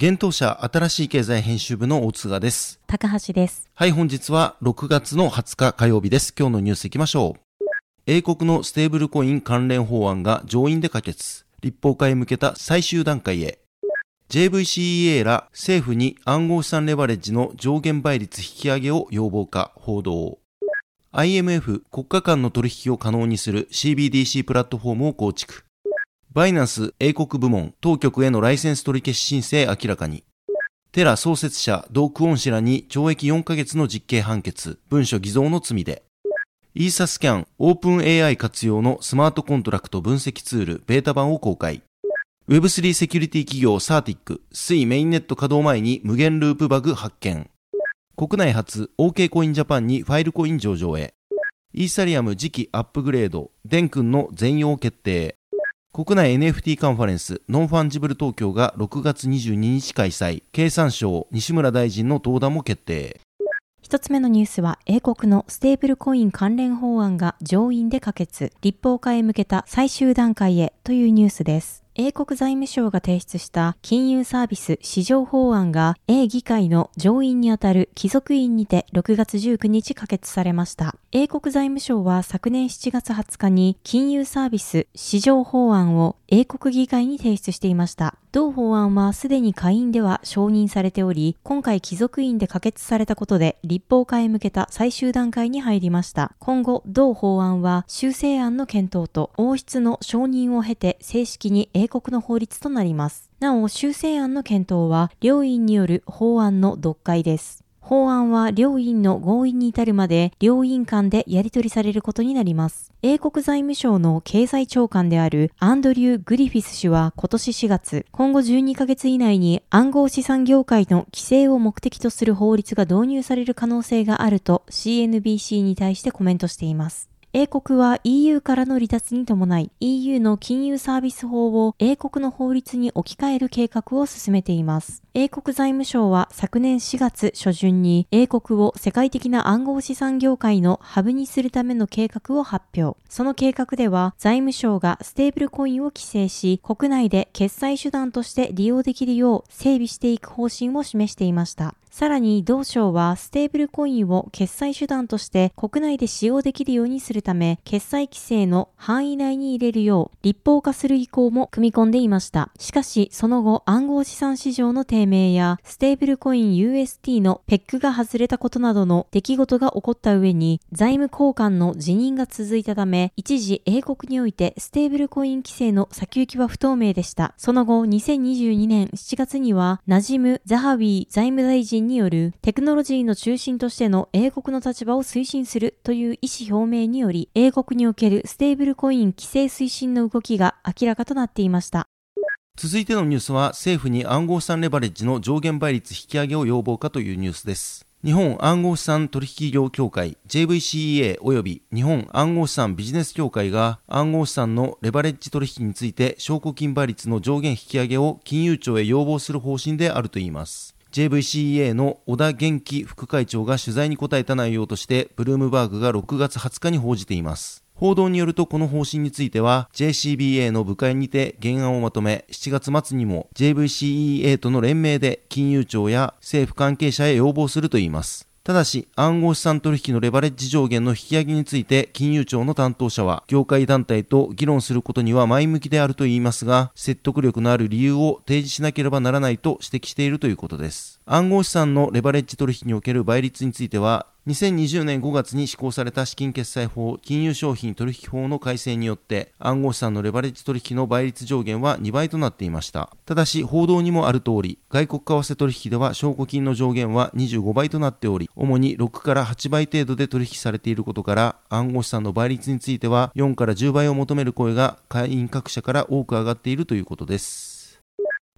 現当社新しい経済編集部の大津賀です。高橋です。はい、本日は6月の20日火曜日です。今日のニュースいきましょう。英国のステーブルコイン関連法案が上院で可決。立法化へ向けた最終段階へ。JVCEA ら政府に暗号資産レバレッジの上限倍率引き上げを要望か報道。IMF 国家間の取引を可能にする CBDC プラットフォームを構築。バイナンス英国部門当局へのライセンス取り消し申請明らかに。テラ創設者ドークオン氏らに懲役4ヶ月の実刑判決、文書偽造の罪で。イーサスキャンオープン AI 活用のスマートコントラクト分析ツールベータ版を公開。Web3 セキュリティ企業 CertiK、Sui メインネット稼働前に無限ループバグ発見。国内初 OK コインジャパンにファイルコイン上場へ。イーサリアム次期アップグレード、デンクンの全容決定。国内 NFT カンファレンスノンファンジブル東京が6月22日開催。経産省西村大臣の登壇も決定。一つ目のニュースは、英国のステーブルコイン関連法案が上院で可決、立法化へ向けた最終段階へというニュースです。英国財務省が提出した金融サービス市場法案が英議会の上院にあたる貴族院にて6月19日可決されました。英国財務省は昨年7月20日に金融サービス市場法案を英国議会に提出していました。同法案はすでに下院では承認されており、今回貴族院で可決されたことで立法化へ向けた最終段階に入りました。今後、同法案は修正案の検討と王室の承認を経て正式に英国の法律となります。なお、修正案の検討は両院による法案の読解です。法案は両院の合意に至るまで両院間でやり取りされることになります。英国財務省の経済長官であるアンドリュー・グリフィス氏は今年4月、今後12ヶ月以内に暗号資産業界の規制を目的とする法律が導入される可能性があると CNBC に対してコメントしています。英国は EU からの離脱に伴い EU の金融サービス法を英国の法律に置き換える計画を進めています。英国財務省は昨年4月初旬に英国を世界的な暗号資産業界のハブにするための計画を発表。その計画では財務省がステーブルコインを規制し、国内で決済手段として利用できるよう整備していく方針を示していました。さらに同省はステーブルコインを決済手段として国内で使用できるようにするため、決済規制の範囲内に入れるよう立法化する意向も組み込んでいました。しかし、その後暗号資産市場の低迷やステーブルコイン UST のペグが外れたことなどの出来事が起こった上に財務高官の辞任が続いたため一時英国においてステーブルコイン規制の先行きは不透明でした。その後2022年7月にはナジム・ザハウィ財務大臣によるテクノロジーの中心としての英国の立場を推進するという意思表明により英国におけるステーブルコイン規制推進の動きが明らかとなっていました。続いてのニュースは政府に暗号資産レバレッジの上限倍率引き上げを要望かというニュースです。日本暗号資産取引業協会 JVCEA 及び日本暗号資産ビジネス協会が暗号資産のレバレッジ取引について証拠金倍率の上限引き上げを金融庁へ要望する方針であるといいます。JVCEA の小田元気副会長が取材に答えた内容としてブルームバーグが6月20日に報じています。報道によるとこの方針については JCBA の部会にて原案をまとめ7月末にも JVCEA との連名で金融庁や政府関係者へ要望するといいます。ただし、暗号資産取引のレバレッジ上限の引き上げについて、金融庁の担当者は、業界団体と議論することには前向きであると言いますが、説得力のある理由を提示しなければならないと指摘しているということです。暗号資産のレバレッジ取引における倍率については、2020年5月に施行された資金決済法金融商品取引法の改正によって暗号資産のレバレッジ取引の倍率上限は2倍となっていました。ただし報道にもある通り外国為替取引では証拠金の上限は25倍となっており主に6から8倍程度で取引されていることから暗号資産の倍率については4から10倍を求める声が会員各社から多く上がっているということです。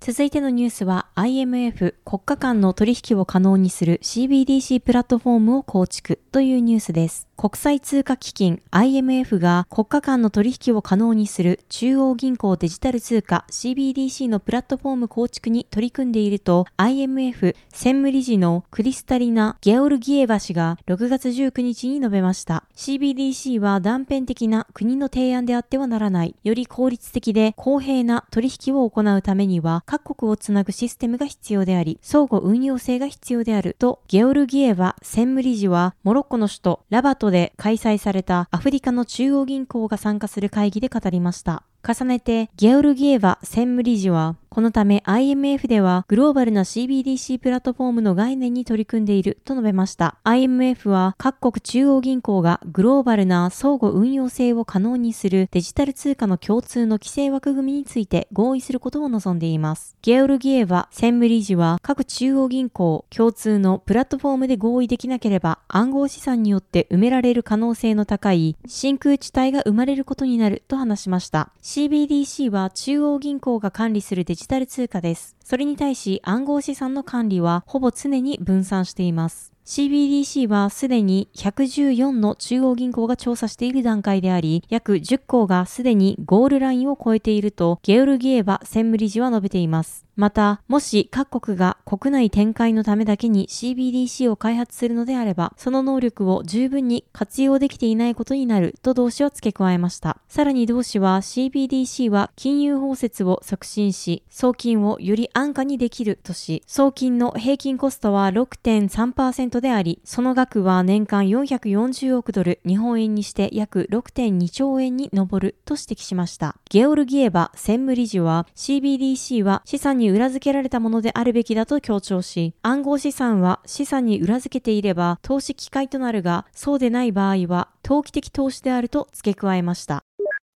続いてのニュースは IMF 国家間の取引を可能にする CBDC プラットフォームを構築というニュースです。国際通貨基金 IMF が国家間の取引を可能にする中央銀行デジタル通貨 CBDC のプラットフォーム構築に取り組んでいると IMF 専務理事のクリスタリナ・ゲオルギエバ氏が6月19日に述べました。CBDC は断片的な国の提案であってはならない、より効率的で公平な取引を行うためには各国をつなぐシステムが必要であり、相互運用性が必要であるとゲオルギエバ専務理事はモロッコの首都ラバトで開催されたアフリカの中央銀行が参加する会議で語りました。重ねて、ゲオルギエヴァ専務理事は、このため IMF ではグローバルな CBDC プラットフォームの概念に取り組んでいると述べました。IMF は各国中央銀行がグローバルな相互運用性を可能にするデジタル通貨の共通の規制枠組みについて合意することを望んでいます。ゲオルギエヴァ専務理事は各中央銀行共通のプラットフォームで合意できなければ暗号資産によって埋められる可能性の高い真空地帯が生まれることになると話しました。CBDC は中央銀行が管理するデジジタル通貨です。それに対し暗号資産の管理はほぼ常に分散しています。CBDC はすでに114の中央銀行が調査している段階であり、約10行がすでにゴールラインを超えているとゲオルギエバ専務理事は述べています。また、もし各国が国内展開のためだけに CBDC を開発するのであれば、その能力を十分に活用できていないことになると同氏は付け加えました。さらに同氏は CBDC は金融包摂を促進し、送金をより安価にできるとし、送金の平均コストは6.3%であり、その額は年間440億ドル、日本円にして約6.2兆円に上ると指摘しました。ゲオルギエバ専務理事は CBDC は資産に裏付けられたものであるべきだと強調し、暗号資産は資産に裏付けていれば投資機会となるが、そうでない場合は投機的投資であると付け加えました。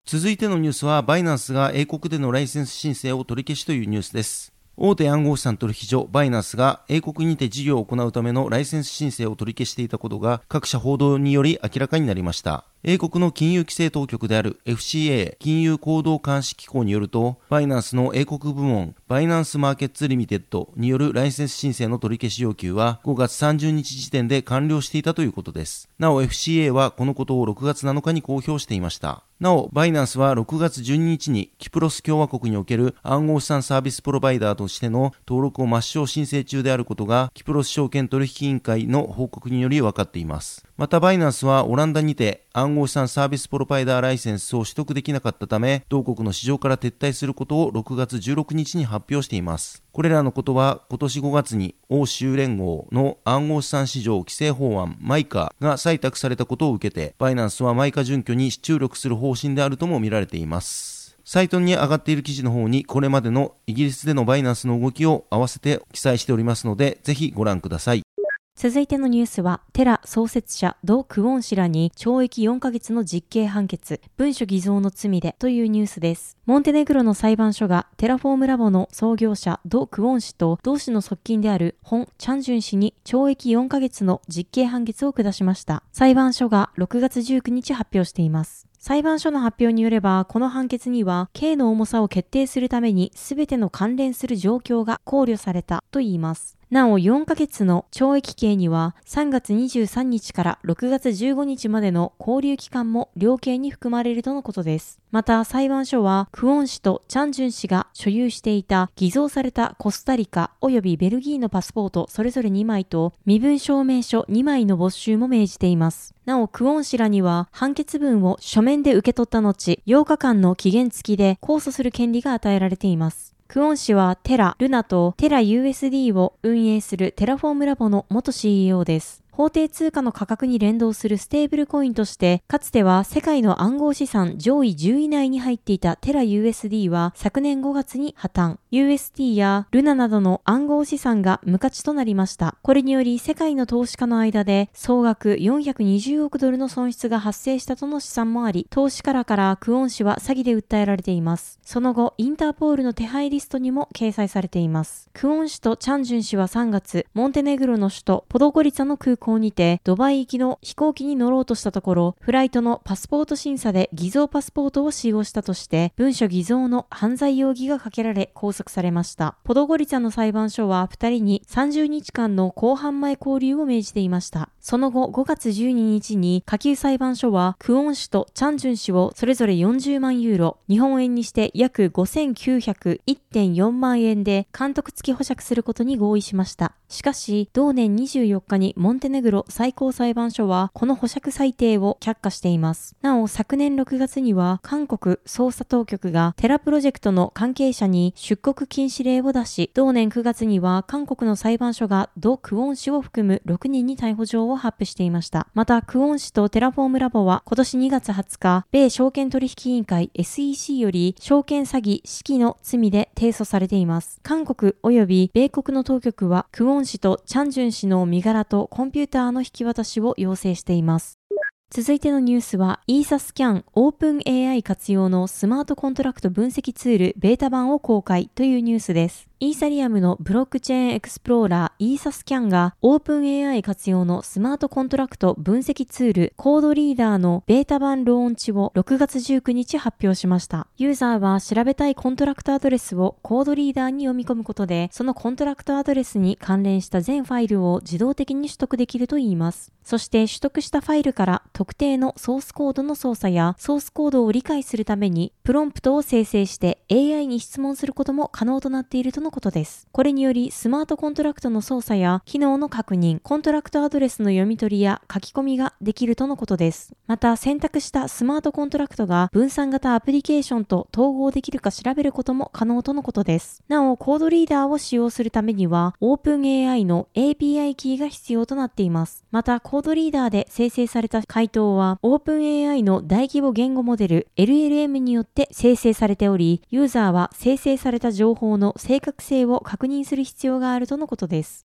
続いてのニュースは、バイナンスが英国でのライセンス申請を取り消しというニュースです。大手暗号資産取引所バイナンスが英国にて事業を行うためのライセンス申請を取り消していたことが各社報道により明らかになりました。英国の金融規制当局である FCA 金融行動監視機構によると、バイナンスの英国部門バイナンスマーケッツリミテッドによるライセンス申請の取り消し要求は5月30日時点で完了していたということです。なお FCA はこのことを6月7日に公表していました。なお、バイナンスは6月12日にキプロス共和国における暗号資産サービスプロバイダーとしての登録を抹消申請中であることがキプロス証券取引委員会の報告により分かっています。またバイナンスはオランダにて暗号資産サービスプロバイダーライセンスを取得できなかったため、同国の市場から撤退することを6月16日に発表しています。これらのことは今年5月に欧州連合の暗号資産市場規制法案マイカが採択されたことを受けて、バイナンスはマイカ準拠に注力する方針であるとも見られています。サイトに上がっている記事の方にこれまでのイギリスでのバイナンスの動きを合わせて記載しておりますので、ぜひご覧ください。続いてのニュースは、テラ創設者ド・クウォン氏らに懲役4ヶ月の実刑判決、文書偽造の罪でというニュースです。モンテネグロの裁判所がテラフォームラボの創業者ド・クウォン氏と同氏の側近であるホン・チャンジュン氏に懲役4ヶ月の実刑判決を下しました。裁判所が6月19日発表しています。裁判所の発表によれば、この判決には、刑の重さを決定するために全ての関連する状況が考慮されたといいます。なお4ヶ月の懲役刑には3月23日から6月15日までの勾留期間も量刑に含まれるとのことです。また裁判所はクオン氏とチャンジュン氏が所有していた偽造されたコスタリカ及びベルギーのパスポートそれぞれ2枚と身分証明書2枚の没収も命じています。なお、クオン氏らには判決文を書面で受け取った後、8日間の期限付きで控訴する権利が与えられています。クオン氏はテラ、ルナとテラ USD を運営するテラフォームラボの元 CEO です。法定通貨の価格に連動するステーブルコインとして、かつては世界の暗号資産上位10位内に入っていたテラ USD は昨年5月に破綻。UST やルナなどの暗号資産が無価値となりました。これにより世界の投資家の間で総額420億ドルの損失が発生したとの試算もあり、投資家らからクオン氏は詐欺で訴えられています。その後、インターポールの手配リストにも掲載されています。クオン氏とチャンジュン氏は3月、モンテネグロの首都ポドゴリツァの空港港にてドバイ行きの飛行機に乗ろうとしたところ、フライトのパスポート審査で偽造パスポートを使用したとして、文書偽造の犯罪容疑がかけられ拘束されました。ポドゴリツァの裁判所は2人に30日間の公判前交留を命じていました。その後5月12日に下級裁判所はクオン氏とチャンジュン氏をそれぞれ40万ユーロ、日本円にして約5901.4万円で監督付き保釈することに合意しました。しかし、同年24日にモンテネグロ最高裁判所はこの保釈裁定を却下しています。なお、昨年6月には韓国捜査当局がテラプロジェクトの関係者に出国禁止令を出し、同年9月には韓国の裁判所がド・クオン氏を含む6人に逮捕状を発布していました。また、クオン氏とテラフォームラボは今年2月20日、米証券取引委員会 SEC より証券詐欺指揮の罪で提訴されています。韓国及び米国の当局はクオン氏とチャンジュン氏の身柄とコンピューターの引き渡しを要請しています。続いてのニュースは、イーサスキャンオープン AI 活用のスマートコントラクト分析ツールベータ版を公開というニュースです。イーサリアムのブロックチェーンエクスプローラーイーサスキャンがオープン AI 活用のスマートコントラクト分析ツールコードリーダーのベータ版ローンチを6月19日発表しました。ユーザーは調べたいコントラクトアドレスをコードリーダーに読み込むことで、そのコントラクトアドレスに関連した全ファイルを自動的に取得できるといいます。そして取得したファイルから特定のソースコードの操作やソースコードを理解するためにプロンプトを生成して AI に質問することも可能となっているとのことです。これによりスマートコントラクトの操作や機能の確認、コントラクトアドレスの読み取りや書き込みができるとのことです。また選択したスマートコントラクトが分散型アプリケーションと統合できるか調べることも可能とのことです。なお、コードリーダーを使用するためには OpenAI の API キーが必要となっています。また、コードリーダーで生成された回答は OpenAI の大規模言語モデル LLM によって生成されており、ユーザーは生成された情報の正確性を確認する必要があるとのことです。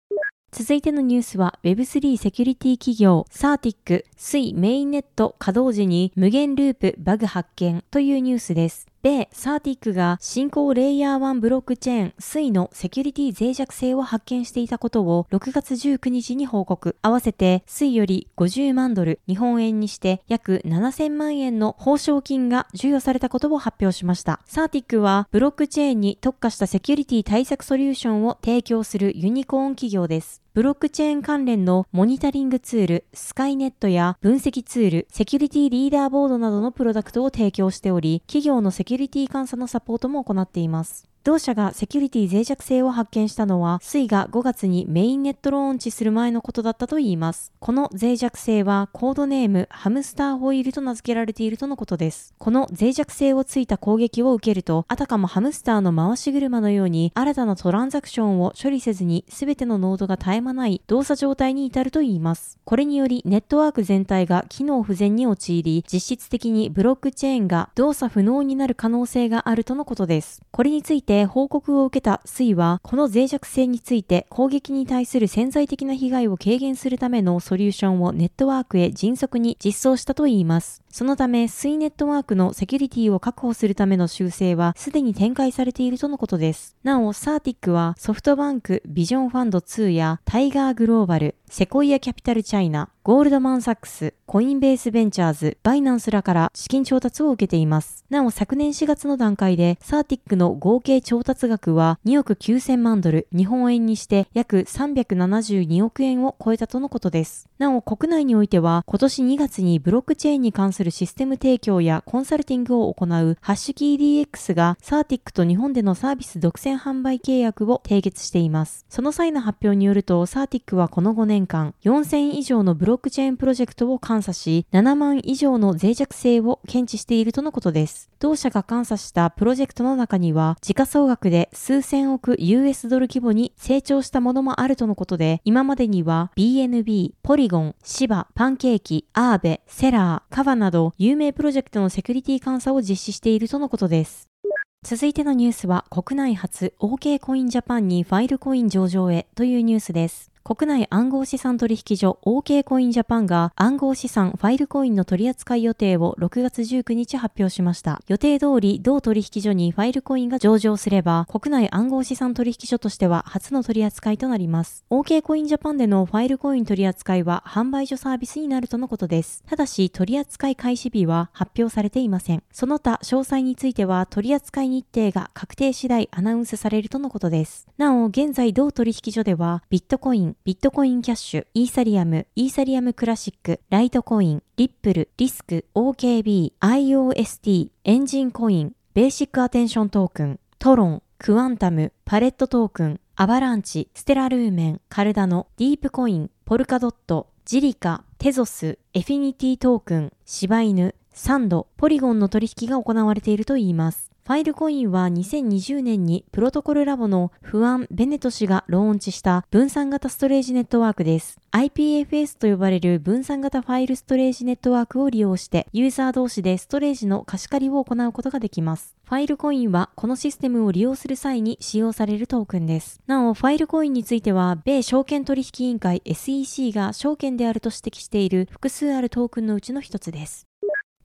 続いてのニュースは Web3 セキュリティ企業サーティック水メインネット稼働時に無限ループバグ発見というニュースです。米サーティックが新興レイヤー1ブロックチェーン水のセキュリティ脆弱性を発見していたことを6月19日に報告。合わせて水より50万ドル、日本円にして約7000万円の報奨金が授与されたことを発表しました。サーティックはブロックチェーンに特化したセキュリティ対策ソリューションを提供するユニコーン企業です。ブロックチェーン関連のモニタリングツール、スカイネットや分析ツール、セキュリティリーダーボードなどのプロダクトを提供しており、企業のセキュリティ監査のサポートも行っています。同社がセキュリティ脆弱性を発見したのは、スイが5月にメインネットローンチする前のことだったといいます。この脆弱性はコードネームハムスターホイールと名付けられているとのことです。この脆弱性をついた攻撃を受けると、あたかもハムスターの回し車のように新たなトランザクションを処理せずに全てのノードが絶え間ない動作状態に至るといいます。これによりネットワーク全体が機能不全に陥り、実質的にブロックチェーンが動作不能になる可能性があるとのことです。これについて報告を受けた水は、この脆弱性について攻撃に対する潜在的な被害を軽減するためのソリューションをネットワークへ迅速に実装したといいます。そのため、 Sui ネットワークのセキュリティを確保するための修正はすでに展開されているとのことです。なお、サーティックはソフトバンクビジョンファンド2やタイガーグローバル、セコイアキャピタルチャイナ、ゴールドマンサックス、コインベースベンチャーズ、バイナンスらから資金調達を受けています。なお、昨年4月の段階で、サーティックの合計調達額は2億9000万ドル、日本円にして約372億円を超えたとのことです。なお、国内においては、今年2月にブロックチェーンに関するシステム提供やコンサルティングを行うハッシュキー DX がサーティックと日本でのサービス独占販売契約を締結しています。その際の発表によると、サーティックはこの5年間、4000以上のブロックチェーンプロジェクトを監査し、7万以上の脆弱性を検知しているとのことです。同社が監査したプロジェクトの中には、時価総額で数千億 US ドル規模に成長したものもあるとのことで、今までには BNB、ポリゴン、シバ、パンケーキ、アーベ、セラー、カバなど有名プロジェクトのセキュリティ監査を実施しているとのことです。続いてのニュースは国内初 OK コインジャパンにファイルコイン上場へというニュースです。国内暗号資産取引所 OK コインジャパンが暗号資産ファイルコインの取扱い予定を6月19日発表しました。予定通り同取引所にファイルコインが上場すれば国内暗号資産取引所としては初の取り扱いとなります。OK コインジャパンでのファイルコイン取り扱いは販売所サービスになるとのことです。ただし取扱い開始日は発表されていません。その他詳細については取扱い日程が確定次第アナウンスされるとのことです。なお現在同取引所ではビットコイン、ビットコインキャッシュ、イーサリアム、イーサリアムクラシック、ライトコイン、リップル、リスク、OKB、IOST、エンジンコイン、ベーシックアテンショントークン、トロン、クワンタム、パレットトークン、アバランチ、ステラルーメン、カルダノ、ディープコイン、ポルカドット、ジリカ、テゾス、エフィニティトークン、柴犬、サンド、ポリゴンの取引が行われているといいます。ファイルコインは2020年にプロトコルラボの不安ベネト氏がローンチした分散型ストレージネットワークです。IPFS と呼ばれる分散型ファイルストレージネットワークを利用してユーザー同士でストレージの貸し借りを行うことができます。ファイルコインはこのシステムを利用する際に使用されるトークンです。なお、ファイルコインについては、米証券取引委員会 SEC が証券であると指摘している複数あるトークンのうちの一つです。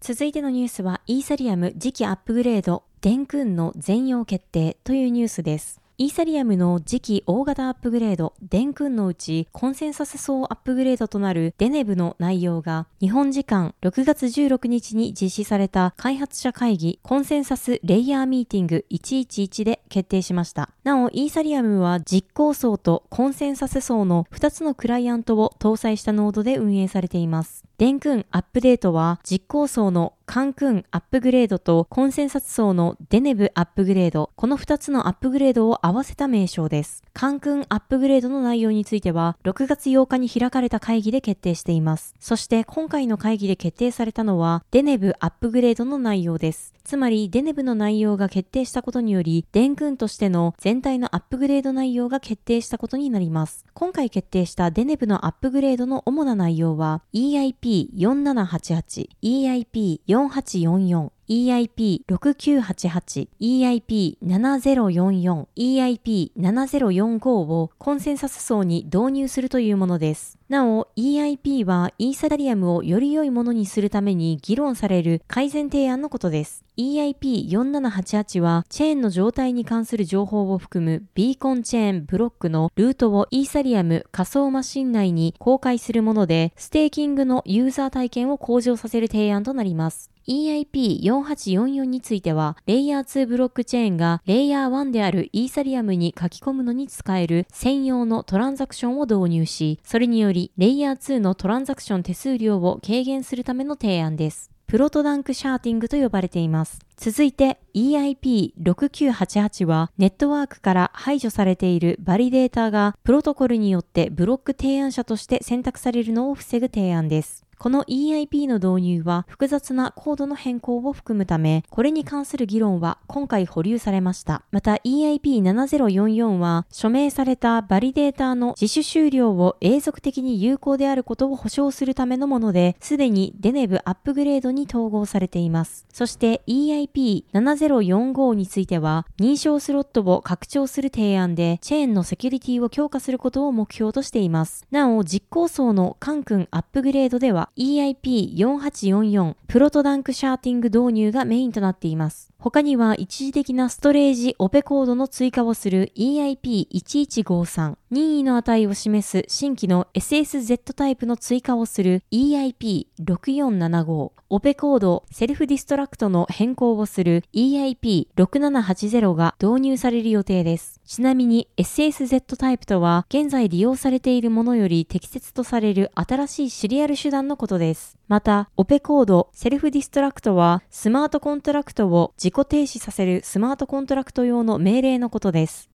続いてのニュースは、イーサリアム次期アップグレード、デンクンの全容決定というニュースです。イーサリアムの次期大型アップグレード、デンクンのうち、コンセンサス層アップグレードとなるデネブの内容が、日本時間6月16日に実施された開発者会議、 consensus layer meeting 111で決定しました。なお、イーサリアムは実行層とコンセンサス層の2つのクライアントを搭載したノードで運営されています。デンクンアップデートは実行層のカンクンアップグレードとコンセンサス層のデネブアップグレード、この2つのアップグレードを合わせた名称です。カンクンアップグレードの内容については、6月8日に開かれた会議で決定しています。そして今回の会議で決定されたのは、デネブアップグレードの内容です。つまり、デネブの内容が決定したことにより、デンクンとしての全体のアップグレード内容が決定したことになります。今回決定したデネブのアップグレードの主な内容は、EIP4788、EIP4844、EIP6988、EIP7044、EIP7045 をコンセンサス層に導入するというものです。なお、EIP はイーサリアムをより良いものにするために議論される改善提案のことです。EIP4788 はチェーンの状態に関する情報を含むビーコンチェーンブロックのルートをイーサリアム仮想マシン内に公開するもので、ステーキングのユーザー体験を向上させる提案となります。EIP4844 については、レイヤー2ブロックチェーンがレイヤー1であるイーサリアムに書き込むのに使える専用のトランザクションを導入し、それによりレイヤー2のトランザクション手数料を軽減するための提案です。プロトダンクシャーディングと呼ばれています。続いて EIP6988 はネットワークから排除されているバリデータがプロトコルによってブロック提案者として選択されるのを防ぐ提案です。この EIP の導入は複雑なコードの変更を含むため、これに関する議論は今回保留されました。また EIP7044 は署名されたバリデーターの自主終了を永続的に有効であることを保証するためのもので、すでにデネブアップグレードに統合されています。そして EIP7045 については、認証スロットを拡張する提案で、チェーンのセキュリティを強化することを目標としています。なお、実行層のカンクンアップグレードでは、EIP4844 プロトダンクシャーディング導入がメインとなっています。他には一時的なストレージオペコードの追加をする EIP1153、任意の値を示す新規の SSZ タイプの追加をする EIP6475、オペコード self-destruct の変更をする EIP6780 が導入される予定です。ちなみに SSZ タイプとは現在利用されているものより適切とされる新しいシリアル手段のことです。また、オペコード、 self-destruct は、スマートコントラクトを自己停止させるスマートコントラクト用の命令のことです。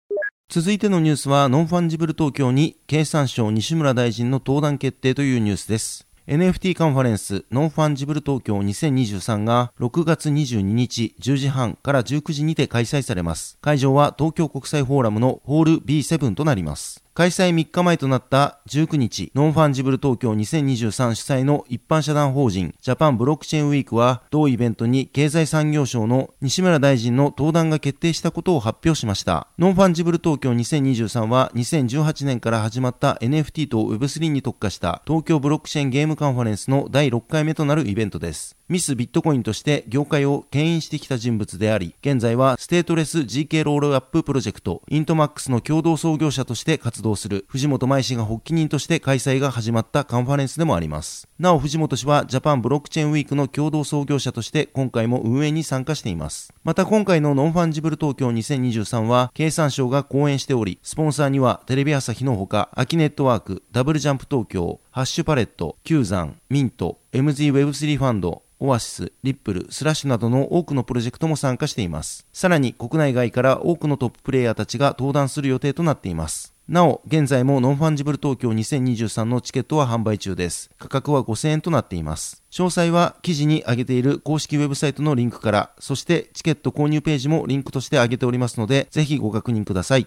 続いてのニュースは、ノンファンジブル東京に経産省西村大臣の登壇決定というニュースです。NFT カンファレンスノンファンジブル東京2023が6月22日10時半から19時にて開催されます。会場は東京国際フォーラムのホール B7 となります。開催3日前となった19日、ノンファンジブル東京2023主催の一般社団法人ジャパンブロックチェーンウィークは、同イベントに経済産業省の西村大臣の登壇が決定したことを発表しました。ノンファンジブル東京2023は2018年から始まった NFT と Web3 に特化した東京ブロックチェーンゲームカンファレンスの第6回目となるイベントです。ミスビットコインとして業界を牽引してきた人物であり、現在はステートレス ZK ロールアッププロジェクト、イントマックスの共同創業者として活動する藤本真衣氏が発起人として開催が始まったカンファレンスでもあります。なお藤本氏はジャパンブロックチェーンウィークの共同創業者として今回も運営に参加しています。また今回のノンファンジブル東京2023は経産省が後援しており、スポンサーにはテレビ朝日のほか、アキネットワーク、ダブルジャンプ東京、ハッシュパレット、キューザン、ミント、MZWeb3 ファンド、オアシス、リップル、スラッシュなどの多くのプロジェクトも参加しています。さらに国内外から多くのトッププレイヤーたちが登壇する予定となっています。なお、現在もノンファンジブル東京2023のチケットは販売中です。価格は5000円となっています。詳細は記事に挙げている公式ウェブサイトのリンクから、そしてチケット購入ページもリンクとして挙げておりますので、ぜひご確認ください。